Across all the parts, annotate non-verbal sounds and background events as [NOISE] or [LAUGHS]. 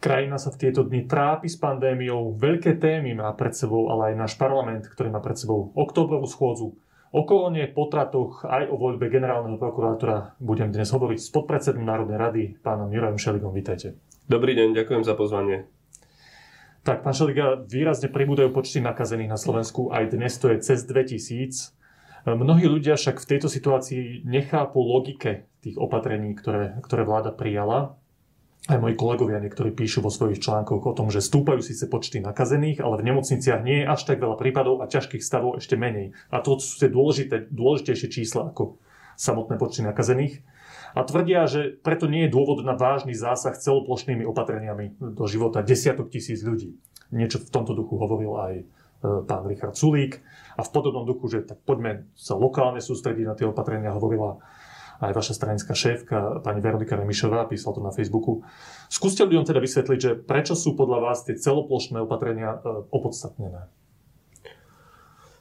Krajina sa v tieto dni trápi s pandémiou, veľké témy má pred sebou, ale aj náš parlament, ktorý má pred sebou oktobrovú schôdzu. O kolóne, potratoch aj o voľbe generálneho prokurátora budem dnes hovoriť s podpredsedom Národnej rady, pánom Jurajom Šeligom. Vítajte. Dobrý deň, ďakujem za pozvanie. Tak, pán Šeliga, výrazne pribúdajú počty nakazených na Slovensku. Aj dnes to je cez 2000. Mnohí ľudia však v tejto situácii nechápu logike tých opatrení, ktoré, ktoré vláda prijala aj moji kolegovia niektorí píšu vo svojich článkoch o tom, že stúpajú síce počty nakazených, ale v nemocniciach nie je až tak veľa prípadov a ťažkých stavov ešte menej. A to sú tie dôležité, dôležitejšie čísla ako samotné počty nakazených. A tvrdia, že preto nie je dôvod na vážny zásah celoplošnými opatreniami do života desiatok tisíc ľudí. Niečo v tomto duchu hovoril aj e, pán Richard Sulík. A v podobnom duchu, že tak poďme sa lokálne sústrediť na tie opatrenia, hovorila aj vaša stranická šéfka, pani Veronika Remišová, písala to na Facebooku. Skúste ľuďom teda vysvetliť, že prečo sú podľa vás tie celoplošné opatrenia e, opodstatnené?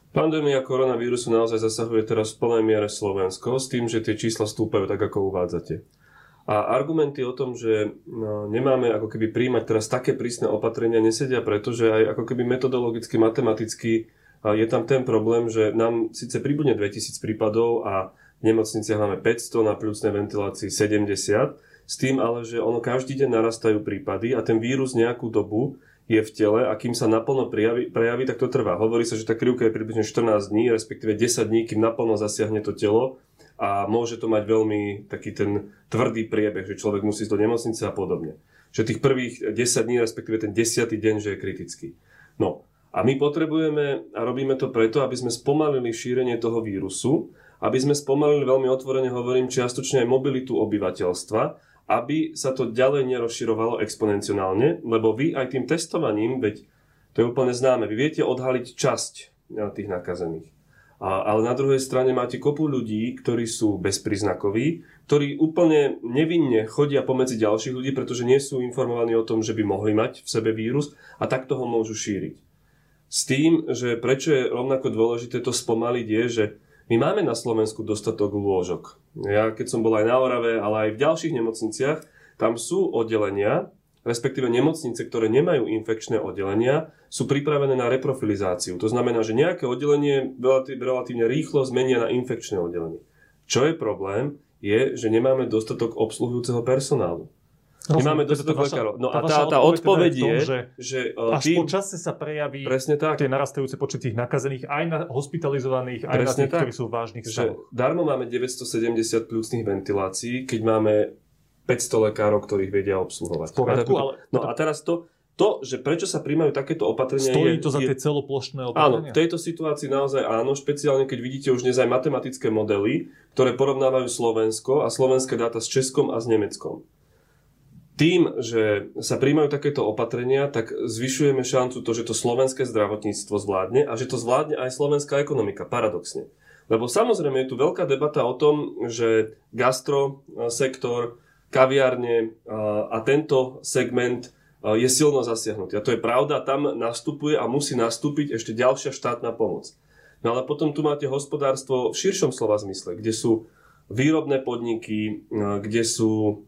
Pandémia koronavírusu naozaj zasahuje teraz v plnej miere Slovensko s tým, že tie čísla stúpajú tak, ako uvádzate. A argumenty o tom, že no, nemáme ako keby príjmať teraz také prísne opatrenia, nesedia, pretože aj ako keby metodologicky, matematicky je tam ten problém, že nám síce pribudne 2000 prípadov a v nemocniciach máme 500, na pľúcnej ventilácii 70, s tým ale, že ono každý deň narastajú prípady a ten vírus nejakú dobu je v tele a kým sa naplno prejaví, prejaví, tak to trvá. Hovorí sa, že tá krivka je približne 14 dní, respektíve 10 dní, kým naplno zasiahne to telo a môže to mať veľmi taký ten tvrdý priebeh, že človek musí ísť do nemocnice a podobne. Že tých prvých 10 dní, respektíve ten 10. deň, že je kritický. No a my potrebujeme a robíme to preto, aby sme spomalili šírenie toho vírusu aby sme spomalili, veľmi otvorene hovorím, čiastočne aj mobilitu obyvateľstva, aby sa to ďalej nerozširovalo exponenciálne, lebo vy aj tým testovaním, veď to je úplne známe, vy viete odhaliť časť e, tých nakazených. A, ale na druhej strane máte kopu ľudí, ktorí sú bezpríznakoví, ktorí úplne nevinne chodia pomedzi ďalších ľudí, pretože nie sú informovaní o tom, že by mohli mať v sebe vírus a takto ho môžu šíriť. S tým, že prečo je rovnako dôležité to spomaliť, je, že my máme na Slovensku dostatok lôžok. Ja keď som bol aj na Orave, ale aj v ďalších nemocniciach, tam sú oddelenia, respektíve nemocnice, ktoré nemajú infekčné oddelenia, sú pripravené na reprofilizáciu. To znamená, že nejaké oddelenie relatívne rýchlo zmenia na infekčné oddelenie. Čo je problém, je, že nemáme dostatok obsluhujúceho personálu. My máme dostatok lekárov. No a tá, tá odpoveď je, že, že uh, až tým, po čase sa prejaví presne tak. tie narastajúce počet tých nakazených aj na hospitalizovaných, aj presne na tých, tak. ktorí sú v vážnych stavoch. Darmo máme 970 plusných ventilácií, keď máme 500 lekárov, ktorých vedia obsluhovať. Poriadku, ale... No a teraz to, to, že prečo sa príjmajú takéto opatrenia... Stojí je, to za tie celoplošné opatrenia? Áno, v tejto situácii naozaj áno, špeciálne keď vidíte už dnes aj matematické modely, ktoré porovnávajú Slovensko a slovenské dáta s Českom a s Nemeckom tým, že sa príjmajú takéto opatrenia, tak zvyšujeme šancu to, že to slovenské zdravotníctvo zvládne a že to zvládne aj slovenská ekonomika, paradoxne. Lebo samozrejme je tu veľká debata o tom, že gastro sektor, kaviárne a tento segment je silno zasiahnutý. A to je pravda, tam nastupuje a musí nastúpiť ešte ďalšia štátna pomoc. No ale potom tu máte hospodárstvo v širšom slova zmysle, kde sú výrobné podniky, kde sú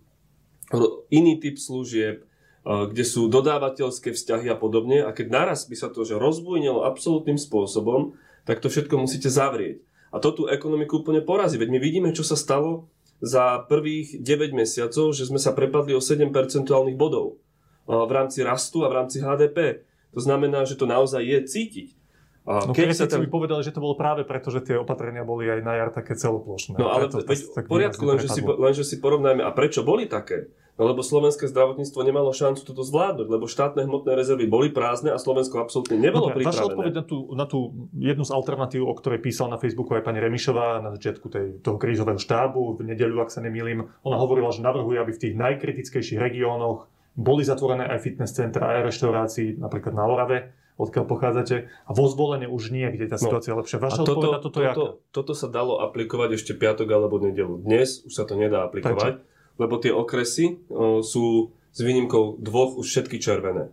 iný typ služieb, kde sú dodávateľské vzťahy a podobne. A keď naraz by sa to že rozbujnilo absolútnym spôsobom, tak to všetko musíte zavrieť. A to tú ekonomiku úplne porazí. Veď my vidíme, čo sa stalo za prvých 9 mesiacov, že sme sa prepadli o 7 percentuálnych bodov v rámci rastu a v rámci HDP. To znamená, že to naozaj je cítiť. No keď sa tam... by povedali, že to bolo práve preto, že tie opatrenia boli aj na jar také celoplošné. No ale preto, veď, poriadku, lenže si, lenže si porovnajme, a prečo boli také? No lebo slovenské zdravotníctvo nemalo šancu toto zvládnuť, lebo štátne hmotné rezervy boli prázdne a Slovensko absolútne nebolo Dobre, pripravené. Vaša odpoveď na tú, na tú jednu z alternatív, o ktorej písal na Facebooku aj pani Remišová na začiatku tej, toho krízového štábu v nedeľu, ak sa nemýlim, ona hovorila, že navrhuje, aby v tých najkritickejších regiónoch boli zatvorené aj fitness centra, aj reštaurácii, napríklad na Orave odkiaľ pochádzate a vo zvolenie už nie, kde tá no. situácia no, lepšia. Vaša toto, na toto, toto, toto sa dalo aplikovať ešte piatok alebo nedelu. Dnes už sa to nedá aplikovať, Prečo? lebo tie okresy o, sú s výnimkou dvoch už všetky červené.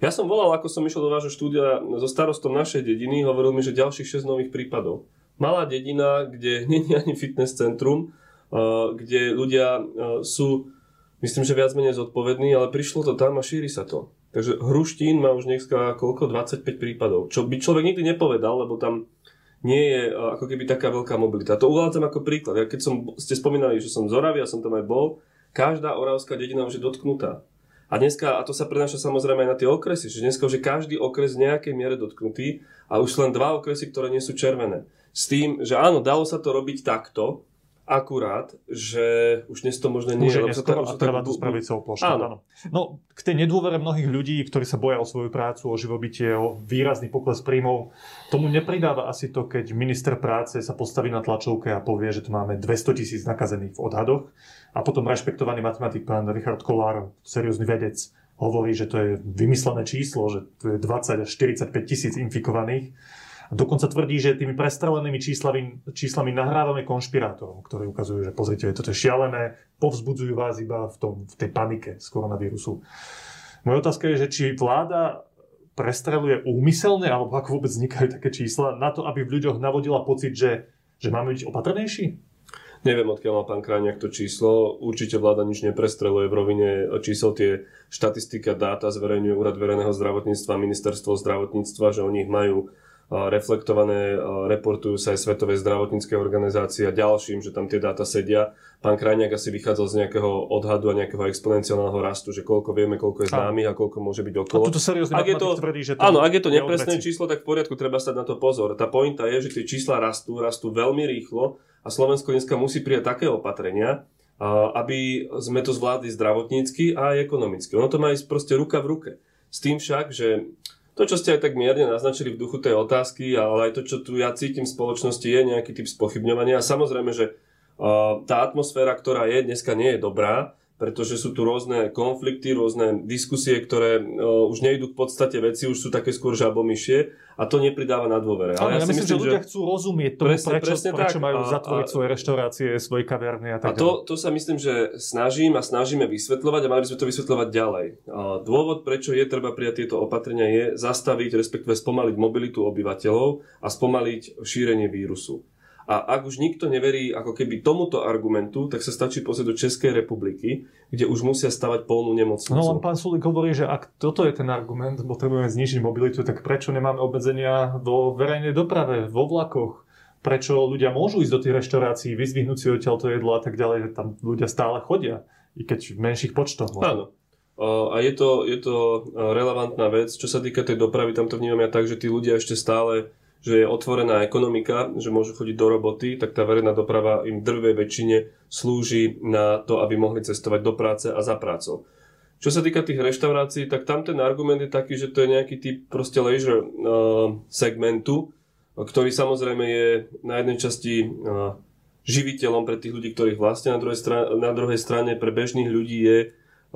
Ja som volal, ako som išiel do vášho štúdia so starostom našej dediny, hovoril mi, že ďalších 6 nových prípadov. Malá dedina, kde [LAUGHS] nie je ani fitness centrum, kde ľudia sú myslím, že viac menej zodpovedný, ale prišlo to tam a šíri sa to. Takže Hruštín má už dneska koľko? 25 prípadov. Čo by človek nikdy nepovedal, lebo tam nie je e, ako keby taká veľká mobilita. To uvádzam ako príklad. Ja keď som, ste spomínali, že som z Oravy, ja som tam aj bol, každá oravská dedina už je dotknutá. A dneska, a to sa prenáša samozrejme aj na tie okresy, že dneska už je každý okres v nejakej miere dotknutý a už len dva okresy, ktoré nie sú červené. S tým, že áno, dalo sa to robiť takto, akurát, že už dnes to možno nie je. Už neskoro a treba to spraviť celoplošne. Áno. áno. No, k tej nedôvere mnohých ľudí, ktorí sa boja o svoju prácu, o živobytie, o výrazný pokles príjmov, tomu nepridáva asi to, keď minister práce sa postaví na tlačovke a povie, že tu máme 200 tisíc nakazených v odhadoch a potom rešpektovaný matematik pán Richard Kolár, seriózny vedec, hovorí, že to je vymyslené číslo, že tu je 20 až 45 tisíc infikovaných Dokonca tvrdí, že tými prestrelenými číslami, číslami nahrávame konšpirátorom, ktorí ukazujú, že pozrite, toto je šialené, povzbudzujú vás iba v, tom, v tej panike z koronavírusu. Moja otázka je, že či vláda prestreluje úmyselne, alebo ako vôbec vznikajú také čísla, na to, aby v ľuďoch navodila pocit, že, že máme byť opatrnejší? Neviem, odkiaľ mal pán Kráňak to číslo. Určite vláda nič neprestreluje v rovine čísel. Tie štatistika, dáta zverejňuje Úrad verejného zdravotníctva, ministerstvo zdravotníctva, že oni ich majú reflektované, reportujú sa aj Svetové zdravotnícke organizácie a ďalším, že tam tie dáta sedia. Pán Krajniak asi vychádzal z nejakého odhadu a nejakého exponenciálneho rastu, že koľko vieme, koľko je známych a koľko môže byť okolo. A seriózne ak je to, tvrdí, že to Áno, ak je to nepresné číslo, tak v poriadku, treba stať na to pozor. Tá pointa je, že tie čísla rastú, rastú veľmi rýchlo a Slovensko dneska musí prijať také opatrenia, aby sme to zvládli zdravotnícky a aj ekonomicky. Ono to má ísť proste ruka v ruke. S tým však, že to, čo ste aj tak mierne naznačili v duchu tej otázky, ale aj to, čo tu ja cítim v spoločnosti, je nejaký typ spochybňovania. A samozrejme, že tá atmosféra, ktorá je dneska, nie je dobrá pretože sú tu rôzne konflikty, rôzne diskusie, ktoré uh, už nejdú k podstate veci, už sú také skôr žabomyšie a to nepridáva na dôvere. Ale, ja, ja myslím, myslím, že ľudia chcú rozumieť tomu, presne, prečo, presne prečo tak. majú a, zatvoriť a, svoje reštaurácie, svoje kaviarne a tak A to, to sa myslím, že snažím a snažíme vysvetľovať a mali by sme to vysvetľovať ďalej. A dôvod, prečo je treba prijať tieto opatrenia, je zastaviť, respektíve spomaliť mobilitu obyvateľov a spomaliť šírenie vírusu. A ak už nikto neverí ako keby tomuto argumentu, tak sa stačí pozrieť do Českej republiky, kde už musia stavať polnú nemocnicu. No len pán Sulik hovorí, že ak toto je ten argument, potrebujeme znižiť mobilitu, tak prečo nemáme obmedzenia vo verejnej doprave, vo vlakoch? Prečo ľudia môžu ísť do tých reštaurácií, vyzvihnúť si odtiaľ to jedlo a tak ďalej, že tam ľudia stále chodia, i keď v menších počtoch. Áno. A je to, je to relevantná vec. Čo sa týka tej dopravy, tam to vnímam ja tak, že tí ľudia ešte stále že je otvorená ekonomika, že môžu chodiť do roboty, tak tá verejná doprava im drvej väčšine slúži na to, aby mohli cestovať do práce a za prácou. Čo sa týka tých reštaurácií, tak tam ten argument je taký, že to je nejaký typ proste leisure uh, segmentu, ktorý samozrejme je na jednej časti uh, živiteľom pre tých ľudí, ktorých vlastne na druhej, strane, na druhej strane pre bežných ľudí je,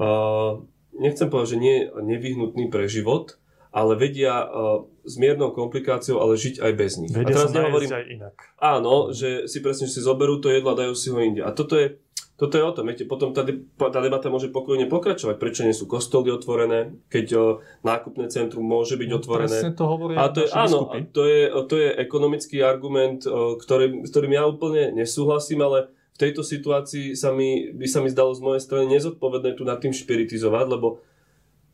uh, nechcem povedať, že nie nevyhnutný pre život, ale vedia uh, s miernou komplikáciou, ale žiť aj bez nich. Vedia a teraz nehovorím, aj inak. Áno, že si presne že si zoberú to jedlo a dajú si ho inde. A toto je, toto je o tom. Viete, potom tá, tá debata môže pokojne pokračovať. Prečo nie sú kostoly otvorené, keď o, nákupné centrum môže byť no, otvorené. Presne to hovoria a to je, áno, a to je, to je ekonomický argument, o, ktorý, s ktorým ja úplne nesúhlasím, ale v tejto situácii sa mi, by sa mi zdalo z mojej strany nezodpovedné tu nad tým špiritizovať, lebo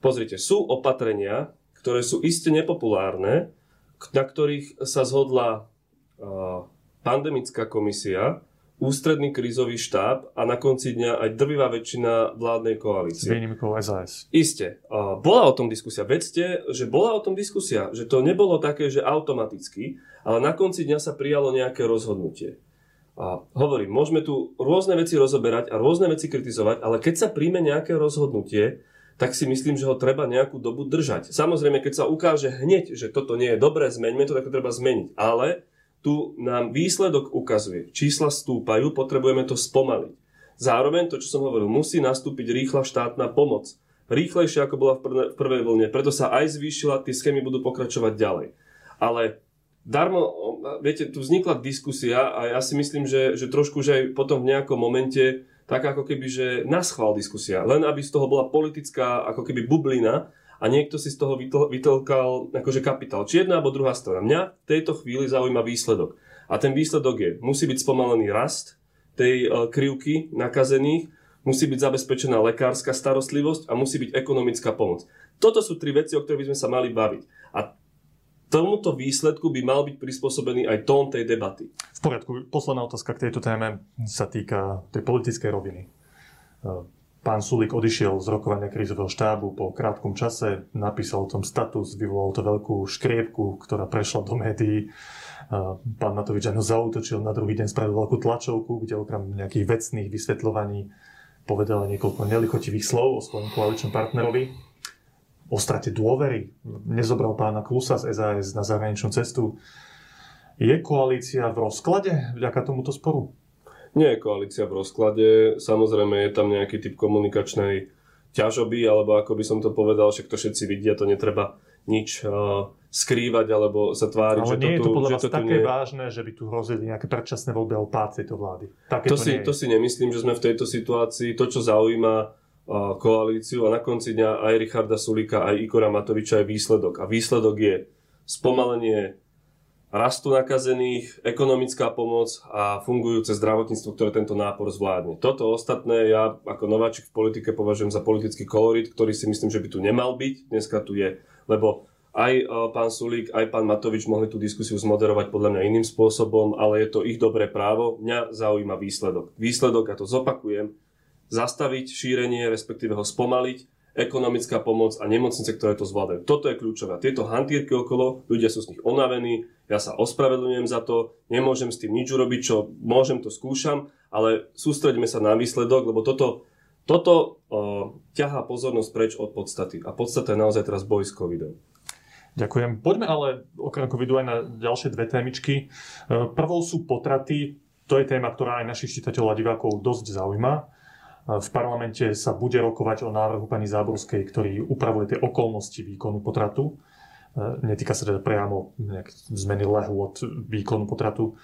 pozrite, sú opatrenia, ktoré sú iste nepopulárne, na ktorých sa zhodla pandemická komisia, ústredný krízový štáb a na konci dňa aj drvivá väčšina vládnej koalície. S výnimkou SAS. Isté. Bola o tom diskusia. Vedzte, že bola o tom diskusia. Že to nebolo také, že automaticky, ale na konci dňa sa prijalo nejaké rozhodnutie. A hovorím, môžeme tu rôzne veci rozoberať a rôzne veci kritizovať, ale keď sa príjme nejaké rozhodnutie, tak si myslím, že ho treba nejakú dobu držať. Samozrejme, keď sa ukáže hneď, že toto nie je dobré, zmeňme to, tak to treba zmeniť. Ale tu nám výsledok ukazuje. Čísla stúpajú, potrebujeme to spomaliť. Zároveň to, čo som hovoril, musí nastúpiť rýchla štátna pomoc. Rýchlejšie, ako bola v, prv, v prvej vlne. Preto sa aj zvýšila, tie schémy budú pokračovať ďalej. Ale darmo, viete, tu vznikla diskusia a ja si myslím, že, že trošku, že aj potom v nejakom momente tak ako keby, že naschval diskusia, len aby z toho bola politická ako keby bublina a niekto si z toho vytlkal akože kapitál. Či jedna alebo druhá strana. Mňa v tejto chvíli zaujíma výsledok. A ten výsledok je, musí byť spomalený rast tej uh, krivky nakazených, musí byť zabezpečená lekárska starostlivosť a musí byť ekonomická pomoc. Toto sú tri veci, o ktorých by sme sa mali baviť. A tomuto výsledku by mal byť prispôsobený aj tón tej debaty. V poriadku. Posledná otázka k tejto téme sa týka tej politickej roviny. Pán Sulik odišiel z rokovania krízového štábu po krátkom čase, napísal o tom status, vyvolal to veľkú škriepku, ktorá prešla do médií. Pán Matovič ho zautočil, na druhý deň spravil veľkú tlačovku, kde okrem nejakých vecných vysvetľovaní povedal niekoľko nelichotivých slov o svojom koaličnom partnerovi. O strate dôvery. Nezobral pána Klusa z SAS na zahraničnú cestu. Je koalícia v rozklade vďaka tomuto sporu? Nie je koalícia v rozklade, samozrejme je tam nejaký typ komunikačnej ťažoby, alebo ako by som to povedal, však to všetci vidia, to netreba nič uh, skrývať alebo sa tváriť, Ale že nie to je tu, to podľa vás to také nie... vážne, že by tu hrozili nejaké predčasné voľby alebo pád tejto vlády. Také To, to, si, nie je. to si nemyslím, že sme v tejto situácii. To, čo zaujíma koalíciu a na konci dňa aj Richarda Sulika, aj Ikora Matoviča je výsledok. A výsledok je spomalenie rastu nakazených, ekonomická pomoc a fungujúce zdravotníctvo, ktoré tento nápor zvládne. Toto ostatné ja ako nováčik v politike považujem za politický kolorit, ktorý si myslím, že by tu nemal byť. Dneska tu je. Lebo aj e, pán Sulík, aj pán Matovič mohli tú diskusiu zmoderovať podľa mňa iným spôsobom, ale je to ich dobré právo. Mňa zaujíma výsledok. Výsledok, a to zopakujem, zastaviť šírenie, respektíve ho spomaliť, ekonomická pomoc a nemocnice, ktoré to zvládajú. Toto je kľúčové. Tieto hantírky okolo, ľudia sú z nich unavení, ja sa ospravedlňujem za to, nemôžem s tým nič urobiť, čo môžem, to skúšam, ale sústreďme sa na výsledok, lebo toto, toto o, ťahá pozornosť preč od podstaty. A podstata je naozaj teraz boj s covidom. Ďakujem. Poďme ale okrem covidu aj na ďalšie dve témičky. E, Prvou sú potraty. To je téma, ktorá aj našich čitateľov a divákov dosť zaujíma. E, V parlamente sa bude rokovať o návrhu pani Záborskej, ktorý upravuje tie okolnosti výkonu potratu. E, Netýka sa teda priamo zmeny lehu od výkonu potratu.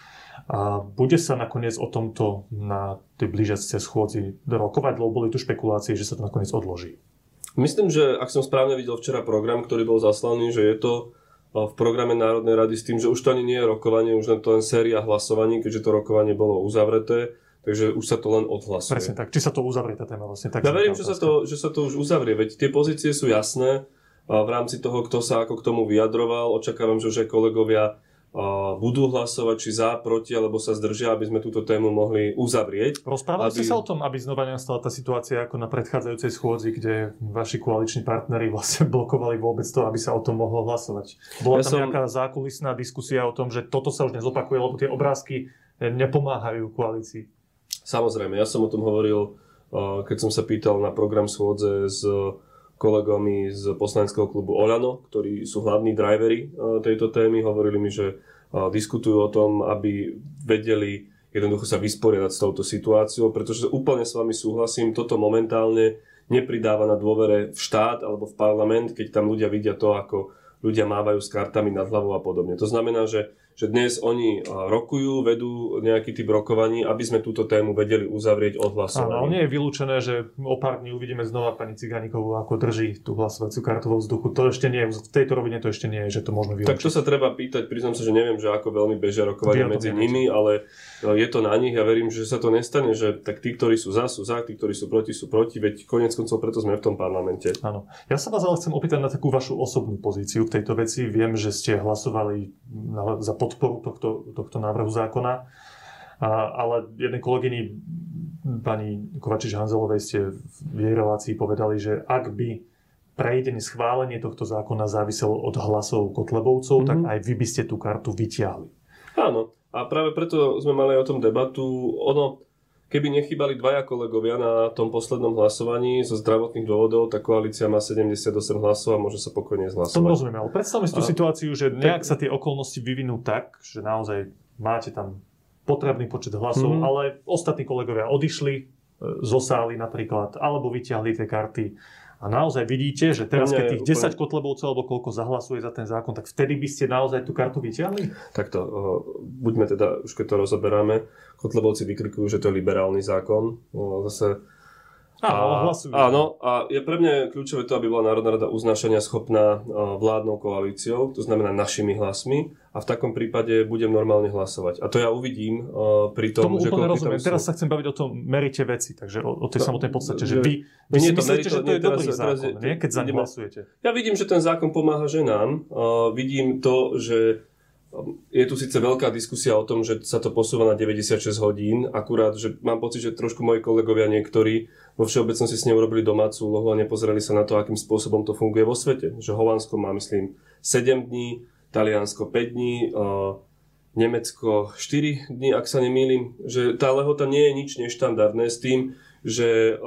A bude sa nakoniec o tomto na tej blížiacej schôdzi rokovať, lebo boli tu špekulácie, že sa to nakoniec odloží. Myslím, že ak som správne videl včera program, ktorý bol zaslaný, že je to v programe Národnej rady s tým, že už to ani nie je rokovanie, už len to len séria hlasovaní, keďže to rokovanie bolo uzavreté, takže už sa to len odhlasuje. Presne tak. Či sa to uzavrie tá téma vlastne? Tak Ja verím, že sa, to, že sa to už uzavrie, veď tie pozície sú jasné a v rámci toho, kto sa ako k tomu vyjadroval. Očakávam, že aj kolegovia budú hlasovať, či za, proti, alebo sa zdržia, aby sme túto tému mohli uzavrieť. Rozprávali aby- ste sa o tom, aby znova nastala tá situácia ako na predchádzajúcej schôdzi, kde vaši koaliční partneri vlastne [LAUGHS] blokovali vôbec to, aby sa o tom mohlo hlasovať. Bola Ja tam som- nejaká zákulisná diskusia o tom, že toto sa už nezopakuje, lebo tie obrázky eh, nepomáhajú koalícii. Samozrejme, ja som o tom hovoril, a, keď som sa pýtal na program schôdze s kolegami z poslaneckého klubu Olano, ktorí sú hlavní drivery a, tejto témy. Hovorili mi, že a, diskutujú o tom, aby vedeli jednoducho sa vysporiadať s touto situáciou, pretože úplne s vami súhlasím, toto momentálne nepridáva na dôvere v štát alebo v parlament, keď tam ľudia vidia to, ako ľudia mávajú s kartami nad hlavou a podobne. To znamená, že, že dnes oni a, rokujú, vedú nejaký typ rokovaní, aby sme túto tému vedeli uzavrieť Áno, odhlasovaním. nie je vylúčené, že o pár dní uvidíme znova pani Cigánikovú, ako drží tú hlasovaciu kartu vo vzduchu. To ešte nie je, v tejto rovine to ešte nie je, že to môžeme Tak to vylúčiť. sa treba pýtať, priznám sa, že neviem, že ako veľmi bežia rokovania medzi nimi, ale je to na nich a verím, že sa to nestane, že tak tí, ktorí sú za, sú za, tí, ktorí sú proti, sú proti, veď konec koncov preto sme v tom parlamente. Áno. Ja sa vás ale chcem opýtať na takú vašu osobnú pozíciu v tejto veci. Viem, že ste hlasovali na, za podporu tohto, tohto návrhu zákona, a, ale jednej kolegyni, pani Kovačič-Hanzelovej, ste v jej relácii povedali, že ak by prejdenie, schválenie tohto zákona záviselo od hlasov Kotlebovcov, Mhm. tak aj vy by ste tú kartu vyťahli. Áno, a práve preto sme mali o tom debatu. Ono, keby nechybali dvaja kolegovia na tom poslednom hlasovaní zo zdravotných dôvodov, tá koalícia má 78 hlasov a môže sa pokojne Tom zhlasovať. rozumiem, ale predstavme si tú A- situáciu, že nejak sa tie okolnosti vyvinú tak, že naozaj máte tam potrebný počet hlasov, Mhm. ale ostatní kolegovia odišli e, zo sály napríklad, alebo vyťahli tie karty. A naozaj vidíte, že teraz, keď tých úplne- 10 kotlebovcov alebo koľko zahlasuje za ten zákon, tak vtedy by ste naozaj tú kartu vyťahli? Takto, buďme teda, už keď to rozoberáme, Kotlebovci vykrikujú, že to je liberálny zákon. O, Zase A. Áno, a je pre mňa kľúčové to, aby bola Národná rada uznášania schopná vládnou koalíciou, to znamená našimi hlasmi a v takom prípade budem normálne hlasovať. A to ja uvidím uh, pri tom, Tomu že úplne rozumiem. Sú... Teraz sa chcem baviť o tom merite veci, takže o, o tej no, samotnej podstate, že vy, vy si myslíte, merito, že to je dobrý teraz, zákon, teraz, nie? keď za hlasujete. Ja vidím, že ten zákon pomáha ženám. Uh, vidím to, že je tu síce veľká diskusia o tom, že sa to posúva na 96 hodín, akurát, že mám pocit, že trošku moji kolegovia niektorí vo všeobecnosti s ním urobili domácu úlohu a nepozerali sa na to, akým spôsobom to funguje vo svete. Že Holandsko má, myslím, 7 dní, Taliansko 5 dní, Nemecko 4 dní, ak sa nemýlim. Že tá lehota nie je nič neštandardné s tým, že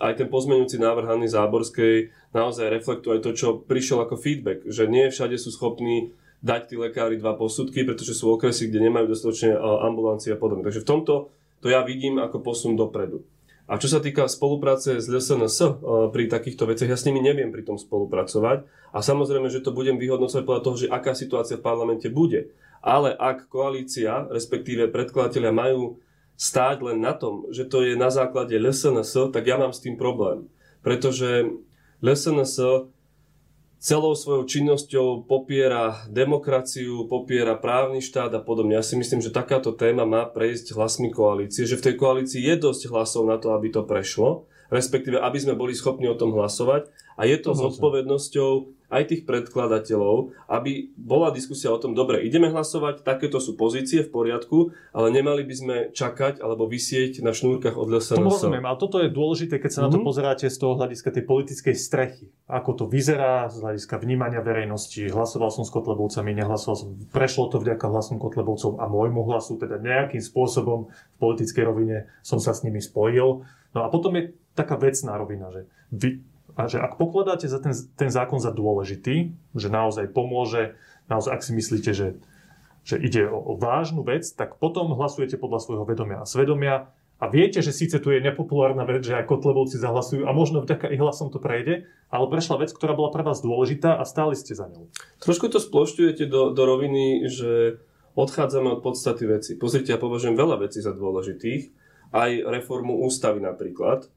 aj ten pozmeňujúci návrh Hany Záborskej naozaj reflektuje to, čo prišiel ako feedback, že nie všade sú schopní dať tí lekári dva posudky, pretože sú okresy, kde nemajú dostatočne ambulancie a podobne. Takže v tomto to ja vidím ako posun dopredu. A čo sa týka spolupráce s LSNS pri takýchto veciach, ja s nimi neviem pri tom spolupracovať a samozrejme, že to budem vyhodnocovať podľa toho, že aká situácia v parlamente bude. Ale ak koalícia, respektíve predkladatelia majú stáť len na tom, že to je na základe LSNS, tak ja mám s tým problém. Pretože LSNS celou svojou činnosťou popiera demokraciu, popiera právny štát a podobne. Ja si myslím, že takáto téma má prejsť hlasmi koalície, že v tej koalícii je dosť hlasov na to, aby to prešlo, respektíve aby sme boli schopní o tom hlasovať a je to s odpovednosťou aj tých predkladateľov, aby bola diskusia o tom, dobre, ideme hlasovať, takéto sú pozície v poriadku, ale nemali by sme čakať alebo vysieť na šnúrkach od LSNS. To rozumiem, ale toto je dôležité, keď sa mm-hmm. na to mhm. pozeráte z toho hľadiska tej politickej strechy. Ako to vyzerá z hľadiska vnímania verejnosti. Hlasoval som s Kotlebovcami, nehlasoval som. Prešlo to vďaka hlasom Kotlebovcov a môjmu hlasu, teda nejakým spôsobom v politickej rovine som sa s nimi spojil. No a potom je taká vecná rovina, že vy, a že ak pokladáte za ten, ten zákon za dôležitý, že naozaj pomôže, naozaj ak si myslíte, že, že ide o, o vážnu vec, tak potom hlasujete podľa svojho vedomia a svedomia a viete, že síce tu je nepopulárna vec, že aj Kotlebovci zahlasujú a možno vďaka ich hlasom to prejde, ale prešla vec, ktorá bola pre vás dôležitá a stáli ste za ňou. Trošku to splošťujete do, do roviny, že odchádzame od podstaty veci. Pozrite, ja považujem veľa vecí za dôležitých, aj reformu ústavy napríklad,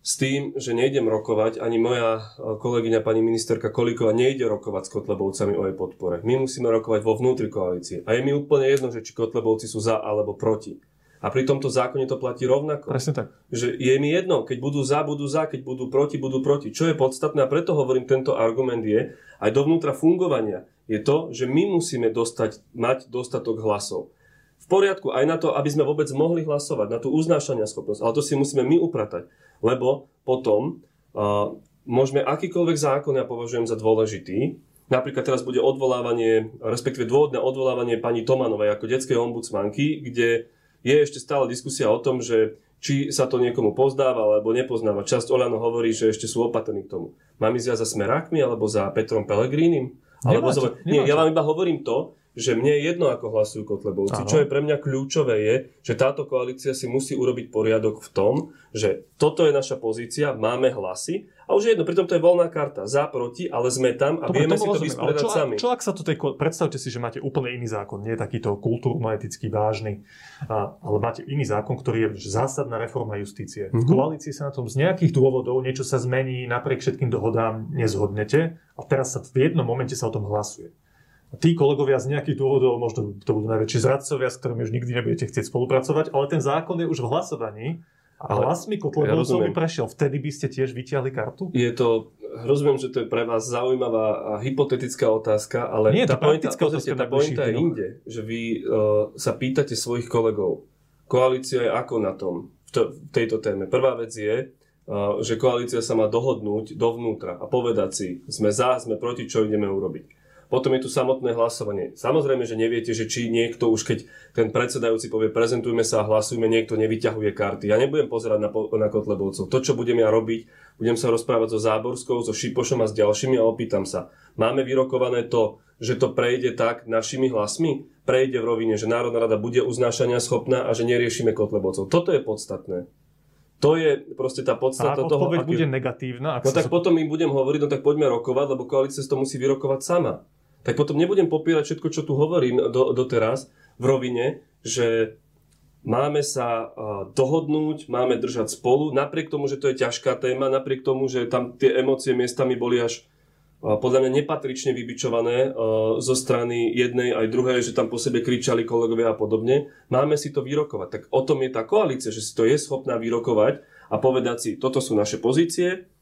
s tým, že nejdem rokovať, ani moja e, kolegyňa pani ministerka Kolíková nejde rokovať s Kotlebovcami o jej podpore. My musíme rokovať vo vnútri koalície. A je mi úplne jedno, že či Kotlebovci sú za alebo proti. A pri tomto zákone to platí rovnako. Presne tak. Že je mi jedno, keď budú za, budú za, keď budú proti, budú proti. Čo je podstatné, a preto hovorím, tento argument je, aj dovnútra fungovania, je to, že my musíme dostať, mať dostatok hlasov v poriadku aj na to, aby sme vôbec mohli hlasovať, na tú uznášania schopnosť. Ale to si musíme my upratať, lebo potom uh, môžeme akýkoľvek zákon ja považujem za dôležitý. Napríklad teraz bude odvolávanie, respektíve dôvodné odvolávanie pani Tomanovej ako detskej ombudsmanky, kde je ešte stále diskusia o tom, že či sa to niekomu pozdáva alebo nepoznáva. Časť Olano hovorí, že ešte sú opatrní k tomu. Mám ísť ja za Smerákmi alebo za Petrom Pelegrínim? Alebo nemáte, za... Nie, ja vám iba hovorím to, že mne je jedno, ako hlasujú Kotlebovci. Čo je pre mňa kľúčové je, že táto koalícia si musí urobiť poriadok v tom, že toto je naša pozícia, máme hlasy a už je jedno, pritom to je voľná karta, za, proti, ale sme tam a Dobre, vieme si to vysporiadať sami. Čo ak sa to tej, predstavte si, že máte úplne iný zákon, nie je takýto kultúrno-etický vážny, a, ale máte iný zákon, ktorý je zásadná reforma justície. Mm-hmm. V mhm. koalícii sa na tom z nejakých dôvodov niečo sa zmení, napriek všetkým dohodám nezhodnete a teraz sa v jednom momente sa o tom hlasuje. Tí kolegovia z nejakých dôvodov, možno to budú najväčší zradcovia, s ktorými už nikdy nebudete chcieť spolupracovať, ale ten zákon je už v hlasovaní a hlasmi Kotlebovcov ja by prešiel. Vtedy by ste tiež vyťahli kartu? Je to, rozumiem, že to je pre vás zaujímavá a hypotetická otázka, ale Nie, tá, pointa, otázka tá pointa je inde, že vy uh, sa pýtate svojich kolegov, koalícia je ako na tom v, to, v tejto téme. Prvá vec je, uh, že koalícia sa má dohodnúť dovnútra a povedať si, sme za, sme proti, čo ideme urobiť. Potom je tu samotné hlasovanie. Samozrejme, že neviete, že či niekto už keď ten predsedajúci povie prezentujme sa a hlasujme, niekto nevyťahuje karty. Ja nebudem pozerať na, na Kotlebovcov. To, čo budem ja robiť, budem sa rozprávať so Záborskou, so Šipošom a s ďalšími a opýtam sa. Máme vyrokované to, že to prejde tak našimi hlasmi? Prejde v rovine, že Národná rada bude uznášania schopná a že neriešime Kotlebovcov. Toto je podstatné. To je proste tá podstata a toho. Ak bude negatívna. Ak no tak sa... potom im budem hovoriť, no tak poďme rokovať, lebo koalícia to musí vyrokovať sama tak potom nebudem popierať všetko, čo tu hovorím do, doteraz v rovine, že máme sa dohodnúť, máme držať spolu, napriek tomu, že to je ťažká téma, napriek tomu, že tam tie emócie miestami boli až podľa mňa nepatrične vybičované zo strany jednej aj druhej, že tam po sebe kričali kolegovia a podobne. Máme si to vyrokovať. Tak o tom je tá koalícia, že si to je schopná vyrokovať a povedať si, toto sú naše pozície,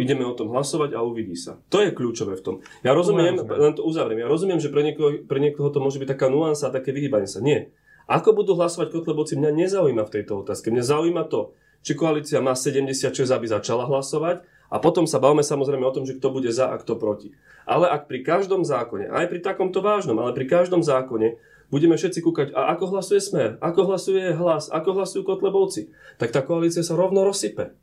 ideme o tom hlasovať a uvidí sa. To je kľúčové v tom. Ja rozumiem, len to uzavriem, ja rozumiem, že pre niekoho, pre niekoho to môže byť taká nuansa a také vyhýbanie sa. Nie. Ako budú hlasovať Kotlebovci, mňa nezaujíma v tejto otázke. Mňa zaujíma to, či koalícia má 76, aby začala hlasovať a potom sa bavme samozrejme o tom, že kto bude za a kto proti. Ale ak pri každom zákone, aj pri takomto vážnom, ale pri každom zákone budeme všetci kúkať, a ako hlasuje Smer, ako hlasuje Hlas, ako hlasujú Kotlebovci, tak tá koalícia sa rovno rozsype.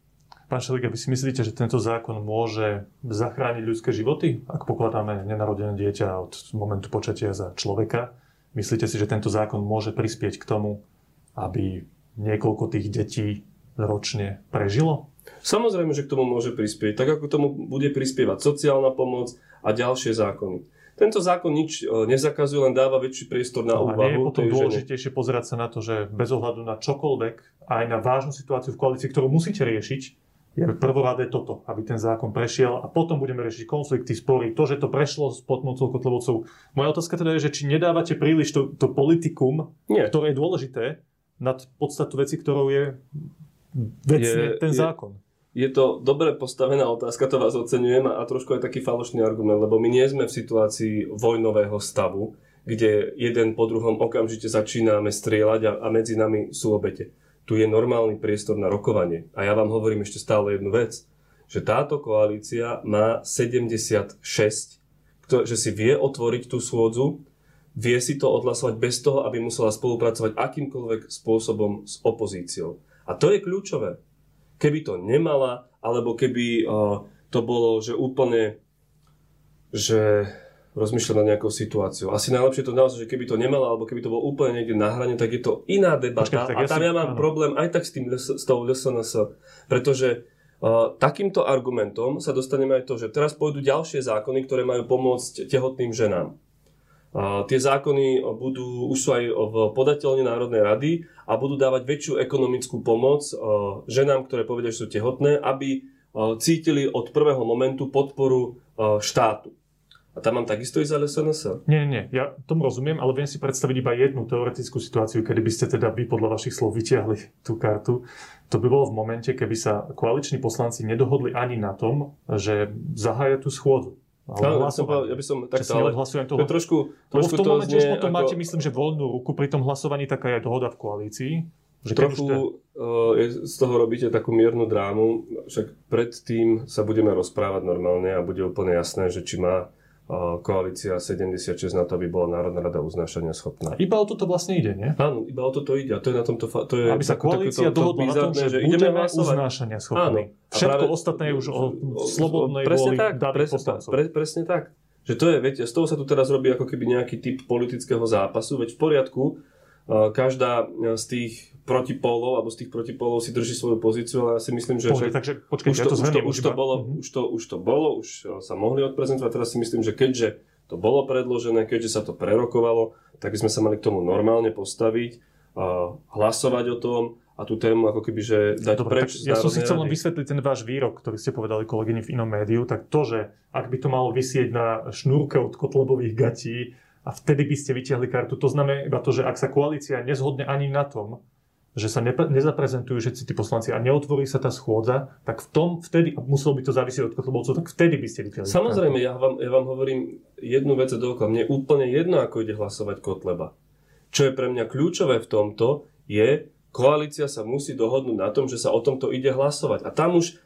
Pán Šelik, vy si myslíte, že tento zákon môže zachrániť ľudské životy, ak pokladáme nenarodené dieťa od momentu počatia za človeka? Myslíte si, že tento zákon môže prispieť k tomu, aby niekoľko tých detí ročne prežilo? Samozrejme, že k tomu môže prispieť, tak ako tomu bude prispievať sociálna pomoc a ďalšie zákony. Tento zákon nič e, nezakazuje, len dáva väčší priestor na no, úvahu. A nie je potom dôležitejšie pozerať sa na to, že bez ohľadu na čokoľvek, aj na vážnu situáciu v koalícii, ktorú musíte riešiť, je prvoradé toto, aby ten zákon prešiel a potom budeme riešiť konflikty, spory, to, že to prešlo s podmocou Kotlebovcov. Moja otázka teda je, že či nedávate príliš to, to politikum, Nie. ktoré je dôležité, nad podstatu veci, ktorou je vecne je, ten zákon. Je, je to dobre postavená otázka, to vás oceňujem a, a trošku aj taký falošný argument, lebo my nie sme v situácii vojnového stavu, kde jeden po druhom okamžite začíname strieľať a, a medzi nami sú obete. Tu je normálny priestor na rokovanie. A ja vám hovorím ešte stále jednu vec, že táto koalícia má 76, že si vie otvoriť tú schôdzu, vie si to odhlasovať bez toho, aby musela spolupracovať akýmkoľvek spôsobom s opozíciou. A to je kľúčové. Keby to nemala, alebo keby uh, to bolo, že úplne, že rozmýšľať nad nejakou situáciou. Asi najlepšie to naozaj, že keby to nemala, alebo keby to bolo úplne niekde na hrane, tak je to iná debata. Počkej, a tam ja, si... mám áno. problém aj tak s tým, s tou LSNS. Pretože uh, takýmto argumentom sa dostaneme aj to, že teraz pôjdu ďalšie zákony, ktoré majú pomôcť tehotným ženám. Tie zákony budú, už sú aj v podateľne Národnej rady a budú dávať väčšiu ekonomickú pomoc ženám, ktoré povedia, že sú tehotné, aby cítili od prvého momentu podporu štátu. A tam mám takisto ísť za SNS? Nie, nie, ja tomu rozumiem, ale viem si predstaviť iba jednu teoretickú situáciu, kedy by ste teda vy podľa vašich slov vyťahli tú kartu. To by bolo v momente, keby sa koaliční poslanci nedohodli ani na tom, že zahája tú schôdzu. Ale ja, som, ja by som takto, ale odhlasujem toho. To trošku, trošku v tom momente už potom ako... máte, myslím, že voľnú ruku pri tom hlasovaní, taká je dohoda v koalícii. Že trochu uh, je, z toho robíte takú miernu drámu, však predtým sa budeme rozprávať normálne a bude úplne jasné, že či má koalícia 76 na to, aby bola Národná rada uznášania schopná. Iba o toto vlastne ide, nie? Áno, iba o toto ide. A to je na tomto... Fa- to je aby sa koalícia dohodla na tom, že, že ideme uznášania schopní. Áno. Všetko práve, ostatné je už o slobodnej presne vôli tak, presne tak, pre, presne tak. Že to je, viete, z toho sa tu teraz robí ako keby nejaký typ politického zápasu, veď v poriadku, každá z tých protipólov, alebo z tých protipólov si drží svoju pozíciu, ale ja si myslím, že... Pohľad, takže, počkej, už, to, ja to už, to, už, to bolo, mm-hmm. už, to, už to bolo, už sa mohli odprezentovať, teraz si myslím, že keďže to bolo predložené, keďže sa to prerokovalo, tak by sme sa mali k tomu normálne postaviť, a hlasovať o tom a tú tému ako keby, že dať Dobre, preč. Ja som si chcel len vysvetliť ten váš výrok, ktorý ste povedali kolegyni v inom médiu, tak to, že ak by to malo vysieť na šnúrke od kotlebových gatí, a vtedy by ste vyťahli kartu. To znamená iba to, že ak sa koalícia nezhodne ani na tom, že sa nepre, nezaprezentujú všetci tí poslanci a neotvorí sa tá schôdza, tak v tom vtedy, a muselo by to závisieť od Kotlebovcov, tak vtedy by ste vyťahli Samozrejme, ja vám, ja vám hovorím jednu vec dookola. Mne je úplne jedno, ako ide hlasovať Kotleba. Čo je pre mňa kľúčové v tomto, je, koalícia sa musí dohodnúť na tom, že sa o tomto ide hlasovať. A tam už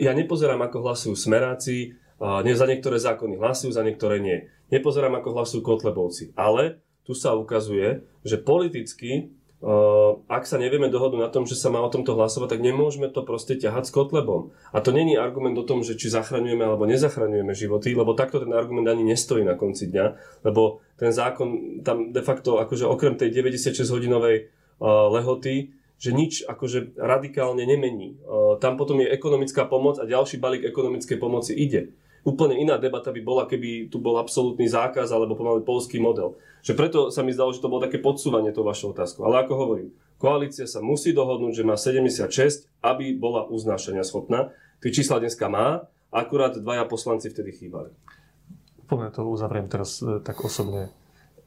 ja nepozerám, ako hlasujú smeráci, nie za niektoré zákony hlasujú, za niektoré nie nepozerám, ako hlasujú Kotlebovci. Ale tu sa ukazuje, že politicky, ak sa nevieme dohodnúť na tom, že sa má o tomto hlasovať, tak nemôžeme to proste ťahať s Kotlebom. A to není argument o tom, že či zachraňujeme alebo nezachraňujeme životy, lebo takto ten argument ani nestojí na konci dňa, lebo ten zákon tam de facto, akože okrem tej 96-hodinovej uh, lehoty, že nič akože radikálne nemení. Uh, tam potom je ekonomická pomoc a ďalší balík ekonomickej pomoci ide. Úplne iná debata by bola, keby tu bol absolútny zákaz alebo pomaly polský model. Že preto sa mi zdalo, že to bolo také podsúvanie tou vašou otázkou. Ale ako hovorím, koalícia sa musí dohodnúť, že má 76, aby bola uznášania schopná. Tie čísla dneska má, akurát dvaja poslanci vtedy chýbali. Úplne to uzavriem teraz e, tak osobne.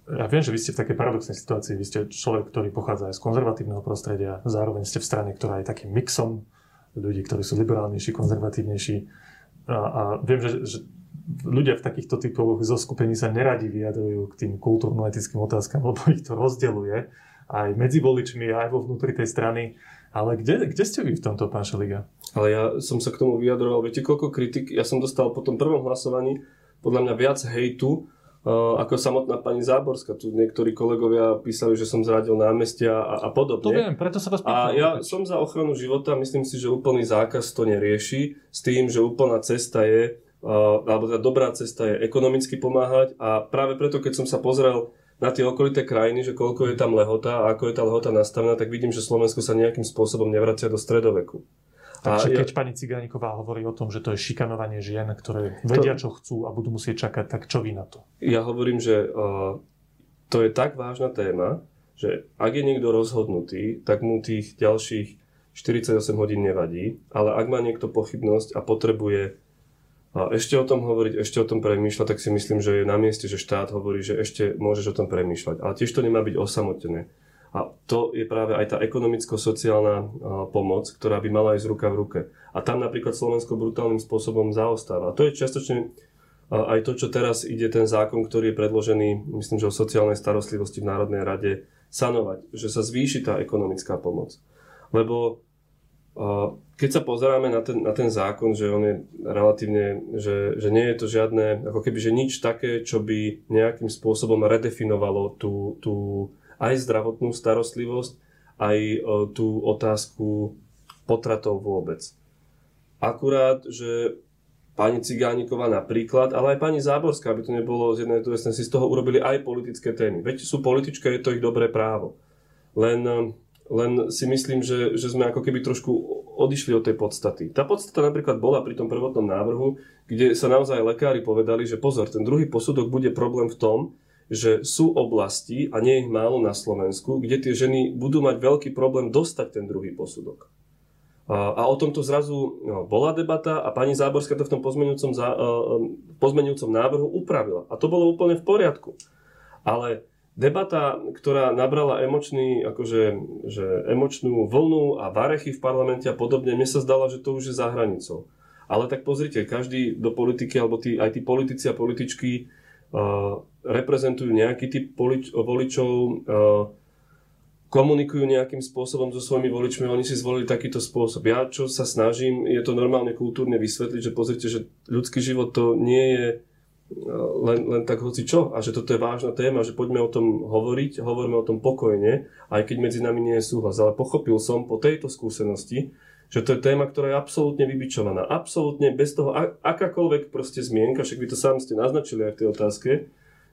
Ja viem, že vy ste v takej paradoxnej situácii. Vy ste človek, ktorý pochádza aj z konzervatívneho prostredia, zároveň ste v strane, ktorá je takým mixom ľudí, ktorí sú liberálnejší, konzervatívnejší. A, a viem, že, že ľudia v takýchto typoch zoskupení sa neradi vyjadrujú k tým kultúrno-etickým otázkam, [LAUGHS] lebo ich to rozdeluje aj medzi voličmi, aj vo vnútri tej strany. Ale kde, kde ste vy v tomto, pán Šeliga? Ale ja som sa k tomu vyjadroval. Viete, koľko kritik... Ja som dostal po tom prvom hlasovaní podľa mňa viac hejtu ako samotná pani Záborská. Tu niektorí kolegovia písali, že som zradil námestia a, a podobne. To viem, preto sa vás pýtam. A ja som za ochranu života, myslím si, že úplný zákaz to nerieši, s tým, že úplná cesta je, uh, alebo teda dobrá cesta je ekonomicky pomáhať a práve preto, keď som sa pozrel na tie okolité krajiny, že koľko je tam lehota a ako je tá lehota nastavená, tak vidím, že Slovensko sa nejakým spôsobom nevracia do stredoveku. Takže keď ja... pani Cigániková hovorí o tom, že to je šikanovanie žien, ktoré vedia, čo chcú a budú musieť čakať, tak čo vy na to? Ja hovorím, že uh, to je tak vážna téma, že ak je niekto rozhodnutý, tak mu tých ďalších 48 hodín nevadí, ale ak má niekto pochybnosť a potrebuje a ešte o tom hovoriť, ešte o tom premýšľať, tak si myslím, že je na mieste, že štát hovorí, že ešte môžeš o tom premýšľať. Ale tiež to nemá byť osamotené. A to je práve aj tá ekonomicko-sociálna pomoc, ktorá by mala ísť ruka v ruke. A tam napríklad Slovensko brutálnym spôsobom zaostáva. A to je čiastočne aj to, čo teraz ide ten zákon, ktorý je predložený, myslím, že o sociálnej starostlivosti v Národnej rade, sanovať, že sa zvýši tá ekonomická pomoc. Lebo keď sa pozeráme na ten, na ten zákon, že on je relatívne, že, že nie je to žiadne, ako keby, že nič také, čo by nejakým spôsobom redefinovalo tú, tú aj zdravotnú starostlivosť, aj e, tú otázku potratov vôbec. Akurát, že pani Cigániková napríklad, ale aj pani Záborská, aby to nebolo z jednej druhej si z toho urobili aj politické témy. Veď sú političké, je to ich dobré právo. Len, e, len si myslím, že, že sme ako keby trošku odišli od tej podstaty. Tá podstata napríklad bola pri tom prvotnom návrhu, kde sa naozaj lekári povedali, že pozor, ten druhý posudok bude problém v tom, že sú oblasti, a nie ich málo na Slovensku, kde tie ženy budú mať veľký problém dostať ten druhý posudok. A, o tomto zrazu no, bola debata a pani Záborská to v tom pozmenujúcom, za, uh, pozmenujúcom návrhu upravila. A to bolo úplne v poriadku. Ale debata, ktorá nabrala emočný, akože, že emočnú vlnu a varechy v parlamente a podobne, mne sa zdala, že to už je za hranicou. Ale tak pozrite, každý do politiky, alebo tí, aj tí politici a političky reprezentujú nejaký typ voličov, komunikujú nejakým spôsobom so svojimi voličmi, oni si zvolili takýto spôsob. Ja, čo sa snažím, je to normálne kultúrne vysvetliť, že pozrite, že ľudský život to nie je len, len tak hoci čo a že toto je vážna téma, že poďme o tom hovoriť, hovoríme o tom pokojne, aj keď medzi nami nie je súhlas. Ale pochopil som po tejto skúsenosti, že to je téma, ktorá je absolútne vybičovaná. Absolútne bez toho, akákoľvek proste zmienka, však vy to sám ste naznačili aj v tej otázke,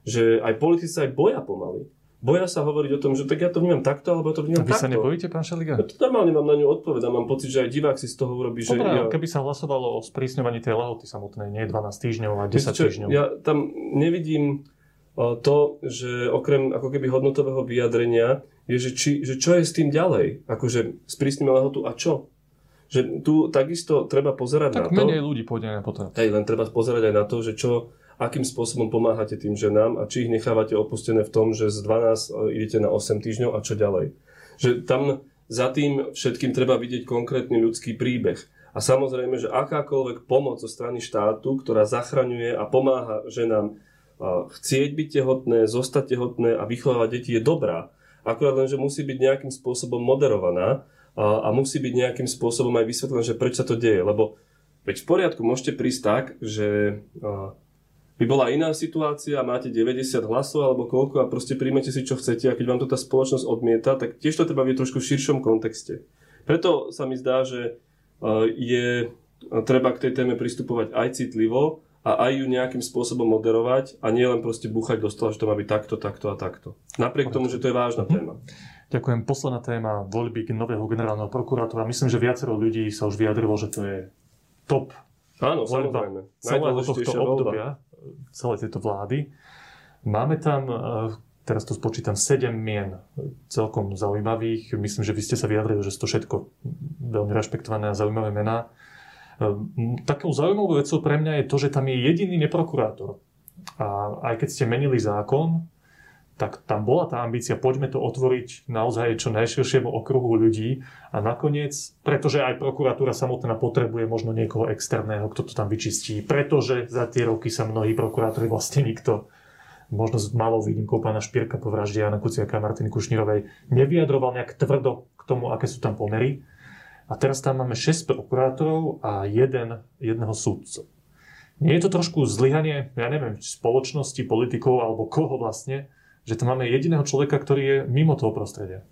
že aj politici aj boja pomaly. Boja sa hovoriť o tom, že tak ja to vnímam takto, alebo to vnímam Vy takto. sa nebojíte, pán Šeliga? Ja to normálne mám na ňu odpoveď a mám pocit, že aj divák si z toho urobí, že... Dobre, ja... keby sa hlasovalo o sprísňovaní tej lehoty samotnej, nie 12 týždňov a 10 čo, týždňov. Ja tam nevidím to, že okrem ako keby hodnotového vyjadrenia, je, že, či, že čo je s tým ďalej. Akože sprísnime lehotu a čo? Že tu takisto treba pozerať tak na to... Tak menej ľudí pôjde na potom. Hej, len treba pozerať aj na to, že čo, akým spôsobom pomáhate tým ženám a či ich nechávate opustené v tom, že z 12 e, idete na 8 týždňov a čo ďalej. Že tam za tým všetkým treba vidieť konkrétny ľudský príbeh. A samozrejme, že akákoľvek pomoc zo strany štátu, ktorá zachraňuje a pomáha ženám e, chcieť byť tehotné, zostať tehotné a vychovávať deti je dobrá. Akurát len, že musí byť nejakým spôsobom moderovaná a, a musí byť nejakým spôsobom aj vysvetlené, že prečo sa to deje. Lebo veď v poriadku môžete prísť tak, že a, by bola iná situácia, máte 90 hlasov alebo koľko a proste príjmete si čo chcete a keď vám to tá spoločnosť odmieta, tak tiež to treba byť trošku v širšom kontexte. Preto sa mi zdá, že je treba k tej téme pristupovať aj citlivo a aj ju nejakým spôsobom moderovať a nie len proste búchať do stola, že to má byť takto, takto a takto. Napriek tomu, že to je vážna mhm. téma. Ďakujem. Posledná téma voľby nového generálneho prokurátora. Myslím, že viacero ľudí sa už vyjadrilo, že to je top Áno, voľba samozrejme. celého tohto obdobia, celej tejto vlády. Máme tam, eh, teraz to spočítam, 7 mien celkom zaujímavých. Myslím, že vy ste sa vyjadrili, že sú to všetko veľmi rešpektované a zaujímavé mená. Eh, Takou zaujímavou vecou pre mňa je to, že tam je jediný neprokurátor. A aj keď ste menili zákon, tak tam bola tá ambícia, poďme to otvoriť naozaj čo najširšiemu okruhu ľudí a nakoniec, pretože aj prokuratúra samotná potrebuje možno niekoho externého, kto to tam vyčistí, pretože za tie roky sa mnohí prokurátori vlastne nikto možno s malou výnimkou pána Špírka po vražde Jana Kuciaka a Martiny Kušnírovej nevyjadroval nejak tvrdo k tomu, aké sú tam pomery. A teraz tam máme 6 prokurátorov a jeden, jedného súdcu. Nie je to trošku zlyhanie, ja neviem, spoločnosti, politikov alebo koho vlastne, že tam máme jediného človeka, ktorý je mimo toho prostredia.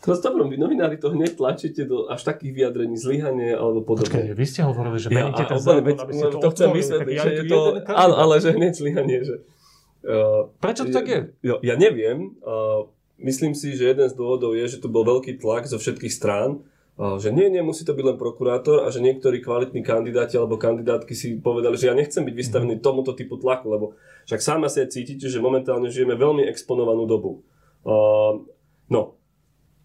Teraz dobrom, vy novinári to hneď tlačíte do až takých vyjadrení zlyhanie alebo podobne. Počkaj, vy ste hovorili, že Ja, meníte a ten zákon, veď, aby ste to, to chcem vysvetliť, že ja je to... Áno, ale že hneď zlyhanie, že... Uh, Prečo to tak je? Jo, ja neviem. Uh, myslím si, že jeden z dôvodov je, že tu bol veľký tlak zo všetkých strán, že nie, nie, musí to byť len prokurátor a že niektorí kvalitní kandidáti alebo kandidátky si povedali, že ja nechcem byť vystavený tomuto typu tlaku, lebo však sám asi aj cítite, že momentálne žijeme veľmi exponovanú dobu. Uh, no,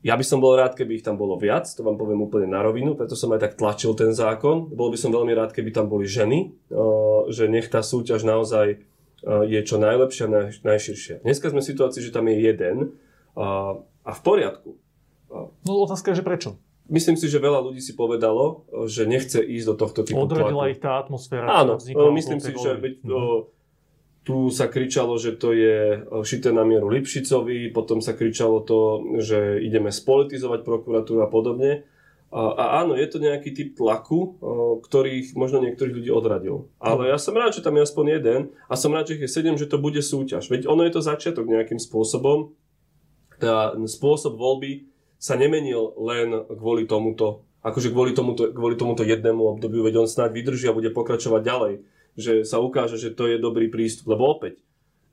ja by som bol rád, keby ich tam bolo viac, to vám poviem úplne na rovinu, preto som aj tak tlačil ten zákon. Bol by som veľmi rád, keby tam boli ženy, uh, že nech tá súťaž naozaj uh, je čo najlepšia, naj, najširšia. Dneska sme v situácii, že tam je jeden uh, a v poriadku. No otázka je, že prečo? Myslím si, že veľa ľudí si povedalo, že nechce ísť do tohto typu Odradila tlaku. ich tá atmosféra, Áno, o, myslím si, že veď, Mhm. o, tu sa kričalo, že to je šité na mieru Lipšicovi, potom sa kričalo to, že ideme spolitizovať prokuratúru a podobne. A, a áno, je to nejaký typ tlaku, ktorých možno niektorých ľudí odradil. Ale ja som rád, že tam je aspoň jeden a som rád, že ich je sedem, že to bude súťaž. Veď ono je to začiatok nejakým spôsobom. Tá spôsob voľby sa nemenil len kvôli tomuto, akože kvôli tomuto, kvôli tomuto jednému obdobiu, veď on snáď vydrží a bude pokračovať ďalej, že sa ukáže, že to je dobrý prístup, lebo opäť,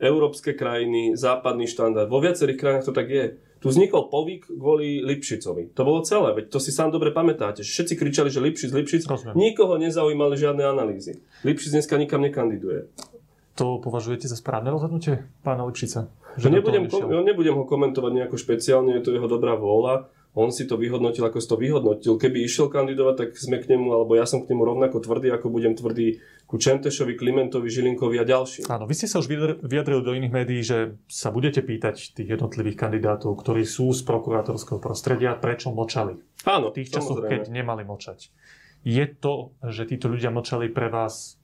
európske krajiny, západný štandard, vo viacerých krajinách to tak je. Tu vznikol povyk kvôli Lipšicovi. To bolo celé, veď to si sám dobre pamätáte. Všetci kričali, že Lipšic, Lipšic, Rozumiem. nikoho nezaujímali žiadne analýzy. Lipšic dneska nikam nekandiduje. To považujete za správne rozhodnutie pána Lipšica? Že nebudem, ja nebudem ho komentovať nejako špeciálne, je to jeho dobrá vôľa. On si to vyhodnotil, ako si to vyhodnotil. Keby išiel kandidovať, tak sme k nemu, alebo ja som k nemu rovnako tvrdý, ako budem tvrdý ku Čentešovi, Klimentovi, Žilinkovi a ďalším. Áno, vy ste sa už vyjadr- vyjadrili do iných médií, že sa budete pýtať tých jednotlivých kandidátov, ktorí sú z prokurátorského prostredia, prečo mlčali Áno, v tých časoch, keď nemali mlčať. Je to, že títo ľudia mlčali pre vás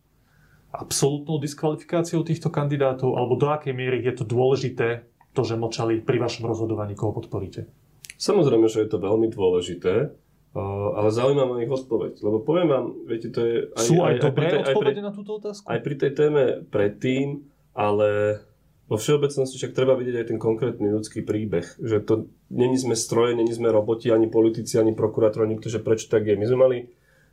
absolútnou diskvalifikáciou týchto kandidátov, alebo do akej miery je to dôležité, to, že mlčali pri vašom rozhodovaní, koho podporíte? Samozrejme, že je to veľmi dôležité, uh, ale zaujíma ma ich odpoveď. Lebo poviem vám, viete, to je... Aj, sú aj, aj, dobré tej, aj, pri, na túto otázku? aj pri tej téme predtým, ale vo všeobecnosti však treba vidieť aj ten konkrétny ľudský príbeh. Že to není sme stroje, není sme roboti, ani politici, ani prokurátor, nikto, že prečo tak je. My sme mali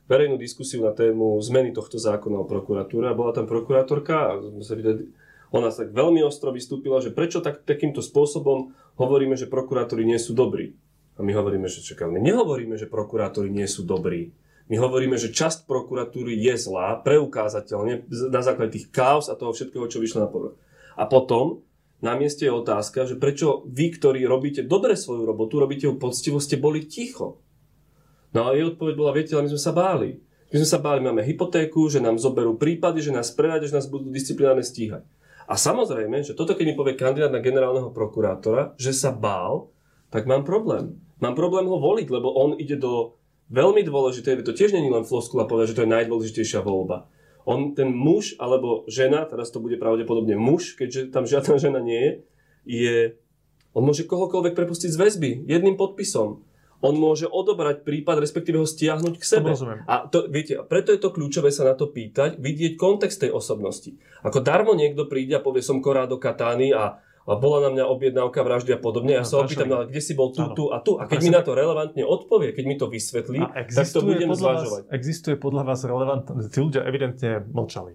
verejnú diskusiu na tému zmeny tohto zákona o prokuratúre a bola tam prokurátorka a sa videli, ona sa tak veľmi ostro vystúpila, že prečo tak, takýmto spôsobom hovoríme, že prokurátori nie sú dobrí. A my hovoríme, že čaká, my nehovoríme, že prokurátori nie sú dobrí. My hovoríme, že časť prokuratúry je zlá, preukázateľne, na základe tých chaos a toho všetkého, čo vyšlo na povrch. A potom na mieste je otázka, že prečo vy, ktorí robíte dobre svoju robotu, robíte ju poctivo, ste boli ticho. No a jej odpoveď bola, viete, ale my sme sa báli. My sme sa báli, máme hypotéku, že nám zoberú prípady, že nás prevadia, že nás budú disciplinárne stíhať. A samozrejme, že toto keď mi povie kandidát na generálneho prokurátora, že sa bál, tak mám problém. Mám problém ho voliť, lebo on ide do veľmi dôležité, to tiež není len floskula povedať, že to je najdôležitejšia voľba. On, ten muž alebo žena, teraz to bude pravdepodobne muž, keďže tam žiadna žena nie je, je, on môže kohokoľvek prepustiť z väzby jedným podpisom. On môže odobrať prípad, respektíve ho stiahnuť k sebe. rozumiem. A to, viete, preto je to kľúčové sa na to pýtať, vidieť kontext tej osobnosti. Ako darmo niekto príde a povie, som Corrado Catány a, a bola na mňa objednávka vraždy a podobne. Ja No, sa opýtam, ale kde si bol tu, Áno. tu a tu. A keď mi na to relevantne odpovie, keď mi to vysvetlí, tak to budem podľa vás, zvažovať. existuje podľa vás relevantné, tí ľudia evidentne mlčali.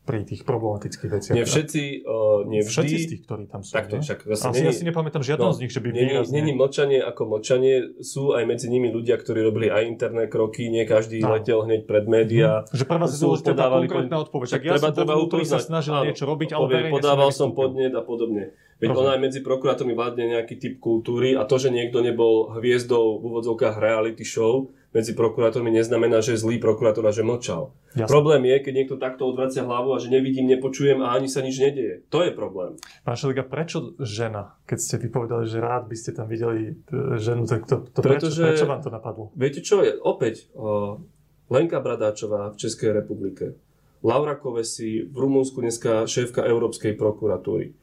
Pri tých problematických veciach. Nie všetci, uh, nie vždy. Všetci z tých, ktorí tam sú. Takto, ne? však zase Asi, není- ja si nepamätám žiadnom No, z nich, že by Není, výrazne... není mlčanie ako mlčanie, sú aj medzi nimi ľudia, ktorí robili aj interné kroky, nie každý Áno. letel hneď pred médiá. Že pre vás je tá konkrétna odpoveď. Tak ja treba, som treba vnútri sa snažil Áno, niečo robiť, ale povie, podával som podnet a podobne. Veď Rozumiem. ona aj medzi prokurátormi vládne nejaký typ kultúry a to, že niekto nebol hviezdou v úvodzovkách reality show medzi prokurátormi neznamená, že je zlý prokurátor a že mlčal. Jasné. Problém je, keď niekto takto odvracia hlavu a že nevidím, nepočujem a ani sa nič nedeje. To je problém. Pán Šeliga, prečo žena? Keď ste vypovedali, že rád by ste tam videli e, ženu, tak to, to Pretože- prečo, prečo vám to napadlo? Viete čo je? Opäť o, Lenka Bradáčová v Českej republike, Laura Kovesi v Rumunsku dneska šéfka Európskej prokuratúry.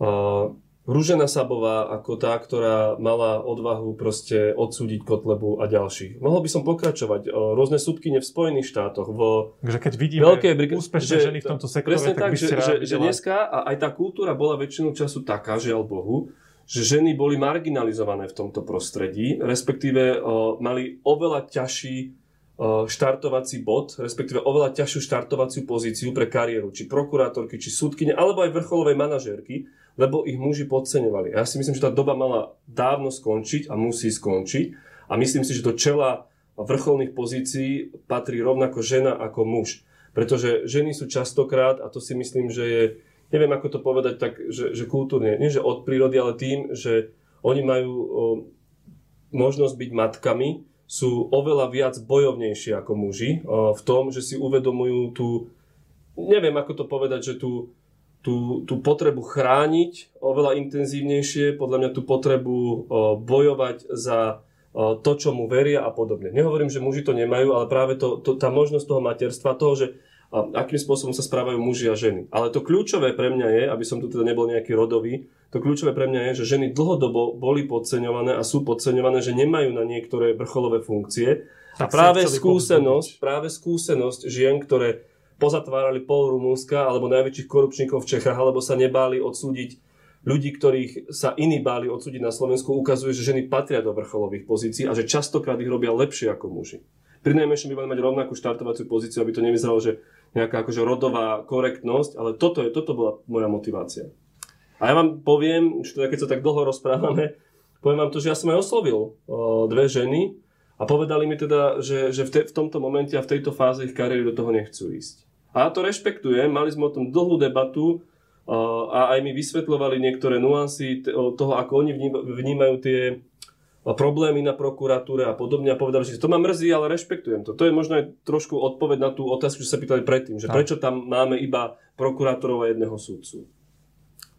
O, Rúžena Sabová ako tá, ktorá mala odvahu proste odsúdiť Kotlebu a ďalších. Mohol by som pokračovať. Rôzne súdkyne v Spojených štátoch, vo Takže keď vidíme Veľké brig- úspešné že- ženy v tomto sektore, Presne tak, tak, by že, ste že, že videla- dneska a aj tá kultúra bola väčšinu času taká, žiaľ Bohu, že ženy boli marginalizované v tomto prostredí, respektíve o, mali oveľa ťažší štartovací bod, respektíve oveľa ťažšiu štartovaciu pozíciu pre kariéru, či prokurátorky, či súdkyne, alebo aj vrcholovej manažérky, lebo ich muži podceňovali. Ja si myslím, že tá doba mala dávno skončiť a musí skončiť a myslím si, že do čela vrcholných pozícií patrí rovnako žena ako muž. Pretože ženy sú častokrát, a to si myslím, že je, neviem ako to povedať tak, že, že kultúrne, nie že od prírody, ale tým, že oni majú o, možnosť byť matkami, sú oveľa viac bojovnejšie ako muži o, v tom, že si uvedomujú tú, neviem ako to povedať, že tú, tú, tú potrebu chrániť oveľa intenzívnejšie, podľa mňa tú potrebu bojovať za to, čo mu veria a podobne. Nehovorím, že muži to nemajú, ale práve to, to, tá možnosť toho materstva, toho, že akým spôsobom sa správajú muži a ženy. Ale to kľúčové pre mňa je, aby som tu teda nebol nejaký rodový, to kľúčové pre mňa je, že ženy dlhodobo boli podceňované a sú podceňované, že nemajú na niektoré vrcholové funkcie. A práve skúsenosť, práve skúsenosť žien, ktoré pozatvárali pol Rumúnska alebo najväčších korupčníkov v Čechách, alebo sa nebáli odsúdiť ľudí, ktorých sa iní báli odsúdiť na Slovensku, ukazuje, že ženy patria do vrcholových pozícií a že častokrát ich robia lepšie ako muži. Pri najmenšom by mali mať rovnakú štartovaciu pozíciu, aby to nevyzeralo, že nejaká akože rodová korektnosť, ale toto, je, toto bola moja motivácia. A ja vám poviem, už teda keď sa tak dlho rozprávame, poviem vám to, že ja som aj oslovil dve ženy a povedali mi teda, že, že v, te, v tomto momente a v tejto fáze ich kariéry do toho nechcú ísť. A ja to rešpektujem, mali sme o tom dlhú debatu a aj mi vysvetľovali niektoré nuancy toho, ako oni vním- vnímajú tie problémy na prokuratúre a podobne a povedali, že to ma mrzí, ale rešpektujem to. To je možno aj trošku odpoveď na tú otázku, čo sa pýtali predtým, že Tak. prečo tam máme iba prokurátorov a jedného súdcu.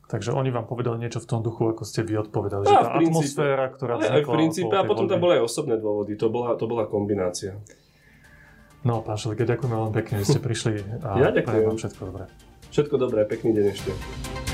Takže oni vám povedali niečo v tom duchu, ako ste vy odpovedali. Á, že v tá princípe. atmosféra, ktorá Ale aj v vznikla princípe, a potom tam boli aj osobné dôvody, to bola, to bola kombinácia. No, pán Šeliga, ďakujeme veľmi pekne, že ste prišli a Ja ďakujem. vám všetko dobré. Všetko dobré, pekný deň ešte.